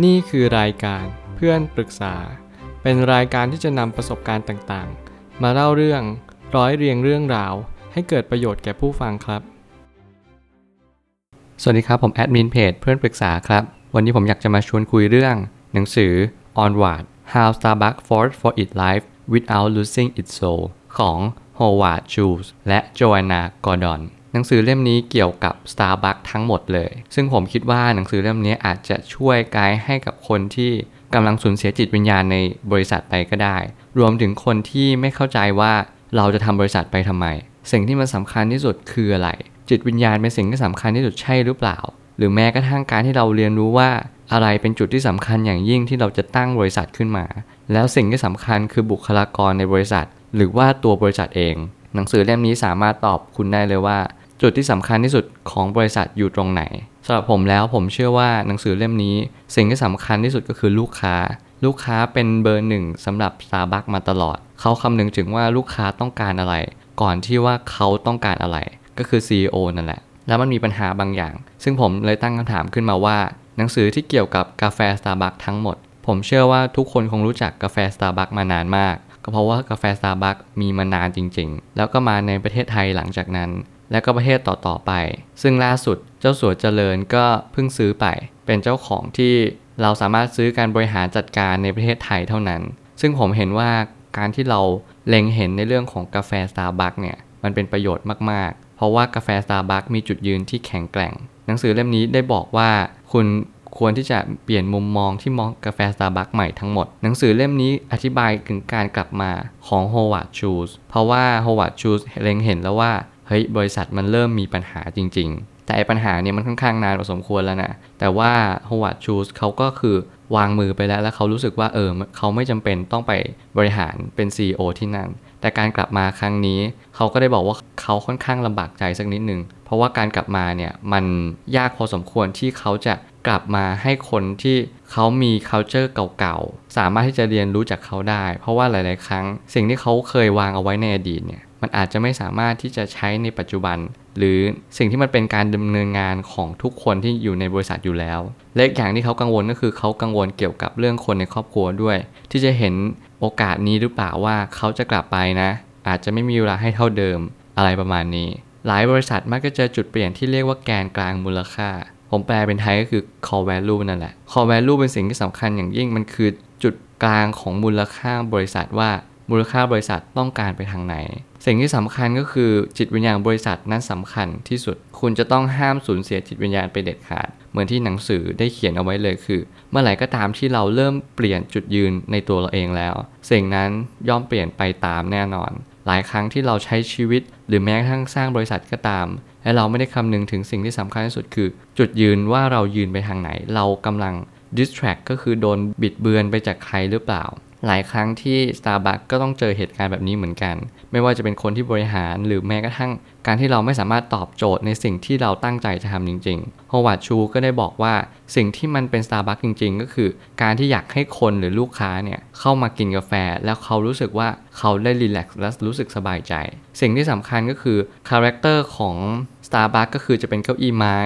นี่คือรายการเพื่อนปรึกษา เป็นรายการที่จะนำประสบการณ์ต่างๆ มาเล่าเรื่องร้อยเรียงเรื่องราว ให้เกิดประโยชน์แก่ผู้ฟังครับ สวัสดีครับ ผมแอดมินเพจเพื่อนปรึกษาครับ วันนี้ผมอยากจะมาชวนคุยเรื่อง หนังสือ Onward How Starbucks Fought for its Life Without Losing Its Soul ของ Howard Schultz และ Joanna Gordon หนังสือเล่มนี้เกี่ยวกับ Starbucks ทั้งหมดเลย ซึ่งผมคิดว่าหนังสือเล่มนี้อาจจะช่วยไกด์ให้กับคนที่กำลังสูญเสียจิตวิญญาณในบริษัทไปก็ได้ รวมถึงคนที่ไม่เข้าใจว่าเราจะทำบริษัทไปทำไม สิ่งที่มันสำคัญที่สุดคืออะไร จิตวิญญาณเป็นสิ่งที่สำคัญที่สุดใช่หรือเปล่า หรือแม้กระทั่งการที่เราเรียนรู้ว่าอะไรเป็นจุดที่สำคัญอย่างยิ่งที่เราจะตั้งบริษัทขึ้นมา แล้วสิ่งที่สำคัญคือบุคลากรในบริษัท หรือว่าตัวบริษัทเอง หนังสือเล่มนี้สามารถตอบคุณได้เลยว่า จุดที่สำคัญที่สุดของบริษัทอยู่ตรงไหนสำหรับผมแล้วผมเชื่อว่าหนังสือเล่มนี้ สิ่งที่สำคัญที่สุดก็คือลูกค้า ลูกค้าเป็นเบอร์หนึ่งสำหรับ Starbucks มาตลอด เขาคำนึงถึงว่าลูกค้าต้องการอะไร ก่อนที่ว่าเขาต้องการอะไร ก็คือ CEO นั่นแหละ แล้วมันมีปัญหาบางอย่าง ซึ่งผมเลยตั้งคำถามขึ้นมาว่า หนังสือที่เกี่ยวกับกาแฟ Starbucks ทั้งหมด ผมเชื่อว่าทุกคนคงรู้จักกาแฟ Starbucks มานานมากก็เพราะว่ากาแฟ Starbucks มีมานานจริง ๆ แล้วก็มาในประเทศไทยหลังจากนั้น และก็ประเทศต่อๆไป ซึ่งล่าสุดเจ้าสัวเจริญก็เพิ่งซื้อไป เป็นเจ้าของที่เราสามารถซื้อการบริหารจัดการในประเทศไทยเท่านั้น ซึ่งผมเห็นว่าการที่เราเล็งเห็นในเรื่องของกาแฟ Starbucks เนี่ยมันเป็นประโยชน์มากๆ เพราะว่ากาแฟ Starbucks มีจุดยืนที่แข็งแกร่ง หนังสือเล่มนี้ได้บอกว่าคุณควรที่จะเปลี่ยนมุมมองที่มองกาแฟ Starbucks ใหม่ทั้งหมด หนังสือเล่มนี้อธิบายถึงการกลับมาของ Howard Schultz เพราะว่า Howard Schultz เล็งเห็นแล้วว่า ฮ้ยบริษัทมันเริ่มมีปัญหาจริง ๆ แต่ไอปัญหาเนี่ยมันค่อนข้างนานพอสมควรแล้วนะแต่ว่า Howard Schultz เขาก็คือวางมือไปแล้วแล้วเขารู้สึกว่าเออเขาไม่จำเป็นต้องไปบริหารเป็น CEO ที่นั่น แต่การกลับมาครั้งนี้ เขาก็ได้บอกว่าเขาค่อนข้างลำบากใจสักนิดหนึ่งเพราะว่าการกลับมาเนี่ยมันยากพอสมควรที่เขาจะกลับมาให้คนที่เขามี culture เก่าๆ สามารถที่จะเรียนรู้จากเขาได้ เพราะว่าหลาย ๆ ครั้ง สิ่งที่เขาเคยวางเอาไว้ในอดีตเนี่ย มันอาจจะไม่สามารถที่จะใช้ในปัจจุบัน หรือสิ่งที่มันเป็นการดำเนินงานของทุกคนที่อยู่ในบริษัทอยู่แล้ว และอย่างที่เขากังวลก็คือเขากังวลเกี่ยวกับเรื่องคนในครอบครัวด้วย ที่จะเห็นโอกาสนี้หรือเปล่าว่าเขาจะกลับไปนะ อาจจะไม่มีเวลาให้เท่าเดิมอะไรประมาณนี้ หลายบริษัทมักจะเจอจุดเปลี่ยนที่เรียกว่าแกนกลางมูลค่า ผมแปลเป็นไทยก็คือ core value นั่นแหละ core value เป็นสิ่งที่สำคัญอย่างยิ่งมันคือจุดกลางของมูลค่าบริษัทว่า มูลค่าบริษัทต้องการไปทางไหน สิ่งที่สำคัญก็คือจิตวิญญาณบริษัทนั้นสำคัญที่สุด คุณจะต้องห้ามสูญเสียจิตวิญญาณไปเด็ดขาด เหมือนที่หนังสือได้เขียนเอาไว้เลยคือ เมื่อไหร่ก็ตามที่เราเริ่มเปลี่ยนจุดยืนในตัวเราเองแล้ว สิ่งนั้นย่อมเปลี่ยนไปตามแน่นอน หลายครั้งที่เราใช้ชีวิต หรือแม้กระทั่งสร้างบริษัทก็ตามและเราไม่ได้คำนึงถึงสิ่งที่สำคัญที่สุดคือ จุดยืนว่าเรายืนไปทางไหน เรากำลัง distract ก็คือโดนบิดเบือนไปจากใครหรือเปล่า หลายครั้งที่ Starbucks ก็ต้องเจอเหตุการณ์แบบนี้เหมือนกัน ไม่ว่าจะเป็นคนที่บริหารหรือแม้กระทั่ง การที่เราไม่สามารถตอบโจทย์ในสิ่งที่เราตั้งใจจะทำจริงๆฮวาดชูก็ได้บอกว่าสิ่งที่มันเป็น Starbucks จริง ๆ ก็คือ การที่อยากให้คนหรือลูกค้าเนี่ยเข้ามากินกาแฟ แล้วเขารู้สึกว่าเขาได้ relax และรู้สึกสบายใจ สิ่งที่สำคัญก็คือ character ของ Starbucks ก็คือจะเป็นเก้าอี้ไม้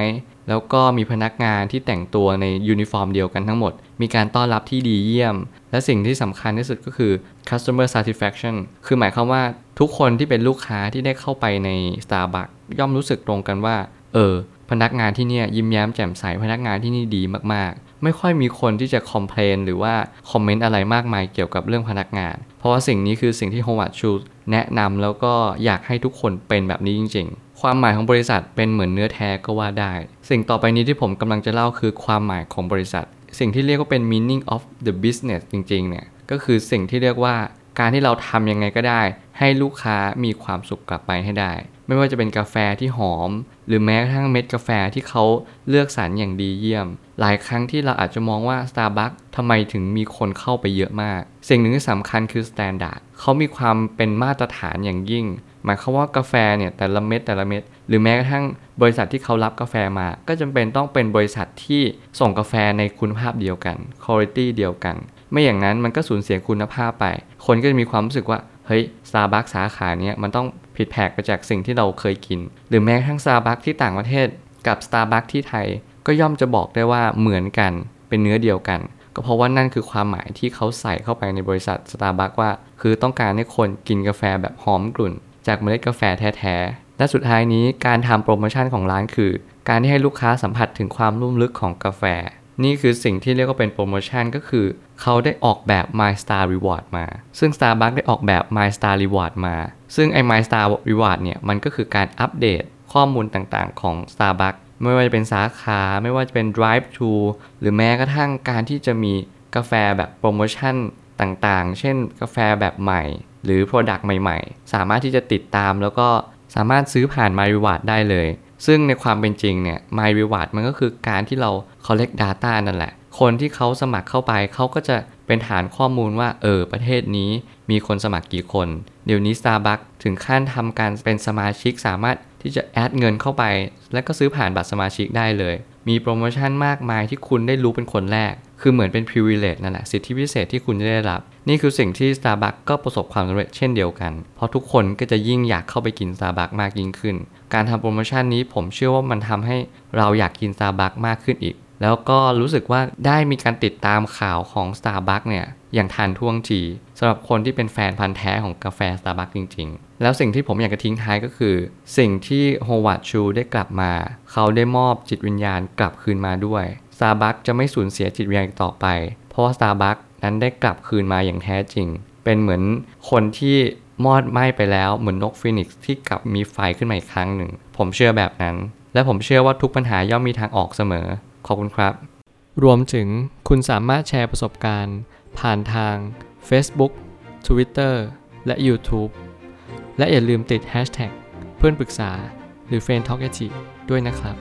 แล้วก็มีพนักงานที่แต่งตัวในยูนิฟอร์มเดียวกันทั้งหมด มีการต้อนรับที่ดีเยี่ยม และสิ่งที่สำคัญที่สุดก็คือ customer satisfaction คือหมายความว่าทุกคนที่เป็นลูกค้าที่ได้เข้าไปใน Starbucks ย่อมรู้สึกตรงกันว่า เออ พนักงานที่นี่ยิ้มแย้มแจ่มใส พนักงานที่นี่ดีมากๆ ไม่ค่อยมีคนที่จะคอมเพลนหรือว่าคอมเมนต์อะไรมากมายเกี่ยวกับเรื่องพนักงาน เพราะว่าสิ่งนี้คือสิ่งที่ Howard Schultz แนะนำแล้วก็อยากให้ทุกคนเป็นแบบนี้จริง ๆ ความหมายของบริษัทเป็นเหมือนเนื้อแท้ก็ว่าได้ สิ่งต่อไปนี้ที่ผมกำลังจะเล่าคือความหมายของบริษัท สิ่งที่เรียกว่าเป็น meaning of the business จริงๆ เนี่ย ก็คือสิ่งที่เรียกว่าการที่เราทำยังไงก็ได้ ให้ลูกค้ามีความสุขกลับไปให้ได้ ไม่ว่าจะเป็นกาแฟที่หอม หรือแม้กระทั่งเม็ดกาแฟที่เขาเลือกสรรอย่างดีเยี่ยม หลายครั้งที่เราอาจจะมองว่า Starbucks ทำไมถึงมีคนเข้าไปเยอะมาก สิ่งหนึ่งที่สำคัญคือ Standard เขามีความเป็นมาตรฐานอย่างยิ่ง หมายความว่ากาแฟเนี่ยแต่ละเม็ดแต่ละเม็ดหรือแม้กระทั่งบริษัทที่เขารับกาแฟมา ก็จำเป็นต้องเป็นบริษัทที่ส่งกาแฟในคุณภาพเดียวกันคุณภาพเดียวกัน ไม่อย่างนั้นมันก็สูญเสียคุณภาพไป คนก็จะมีความรู้สึกว่า เฮ้ย Starbucks สาขาเนี้ยมันต้องผิดแผกไปจากสิ่งที่เราเคยกิน หรือแม้กระทั่ง Starbucks ที่ต่างประเทศ กับ Starbucks ที่ไทย ก็ย่อมจะบอกได้ว่าเหมือนกัน เป็นเนื้อเดียวกัน ก็เพราะว่านั่นคือความหมายที่เขาใส่เข้าไปในบริษัท Starbucks ว่า คือต้องการให้คนกินกาแฟแบบหอมกลุ่น จากเมล็ดกาแฟแท้ๆ และสุดท้ายนี้การทำโปรโมชั่นของร้านคือ การที่ให้ลูกค้าสัมผัสถึงความลุ่มลึกของกาแฟ นี่คือสิ่งที่เรียกว่าเป็นโปรโมชั่นก็คือ เขาได้ออกแบบ My Star Reward มา ซึ่ง Starbucks ได้ออกแบบ My Star Reward มา ซึ่งไอ้ My Star Reward เนี่ย มันก็คือการอัปเดตข้อมูลต่างๆของ Starbucks ไม่ว่าจะเป็นสาขา ไม่ว่าจะเป็น drive thru หรือแม้กระทั่งการที่จะมีกาแฟแบบโปรโมชั่นต่างๆ เช่นกาแฟแบบใหม่ หรือ Product ใหม่ ๆ สามารถที่จะติดตามแล้วก็สามารถซื้อผ่าน My Reward ได้เลย ซึ่งในความเป็นจริงเนี่ย My Reward มันก็คือการที่เรา collect data นั่นแหละ คนที่เขาสมัครเข้าไปเขาก็จะเป็นฐานข้อมูลว่า เออ ประเทศนี้มีคนสมัครกี่คน เดี๋ยวนี้ Starbucks ถึงขั้นทำการเป็นสมาชิกสามารถที่จะแอดเงินเข้าไป แล้วก็ซื้อผ่านบัตรสมาชิกได้เลย มีโปรโมชั่นมากมายที่คุณได้รู้เป็นคนแรก คือเหมือนเป็น privilege นั่นแหละสิทธิพิเศษที่คุณจะได้รับ นี่คือสิ่งที่ Starbucks ก็ประสบความสำเร็จเช่นเดียวกัน เพราะทุกคนก็จะยิ่งอยากเข้าไปกิน Starbucks มากยิ่งขึ้น การทำโปรโมชั่นนี้ผมเชื่อว่ามันทำให้เราอยากกิน Starbucks มากขึ้นอีก แล้วก็รู้สึกว่าได้มีการติดตามข่าวของ Starbucks เนี่ยอย่างทันท่วงทีสำหรับคนที่เป็นแฟนพันธุ์แท้ของกาแฟ Starbucks จริง ๆ แล้วสิ่งที่ผมอยากจะทิ้งท้ายก็คือ สิ่งที่ Howard Schultz ได้กลับมา เขาได้มอบจิตวิญญาณกลับคืนมาด้วย Starbucks จะไม่สูญเสียจิตวิญญาณต่อไป เพราะว่า Starbucks นั้นได้กลับคืนมาอย่างแท้จริง เป็นเหมือนคนที่มอดไหม้ไปแล้วเหมือนนกฟีนิกซ์ที่กลับมีไฟขึ้นมาอีกครั้งหนึ่ง ผมเชื่อแบบนั้น และผมเชื่อว่าทุกปัญหาย่อมมีทางออกเสมอ ขอบคุณครับ รวมถึงคุณสามารถแชร์ประสบการณ์ ผ่านทาง Facebook Twitter และ YouTube และอย่าลืมติด Hashtag เพื่อนปรึกษาหรือ f r ร e n d t a l k ด้วยนะครับ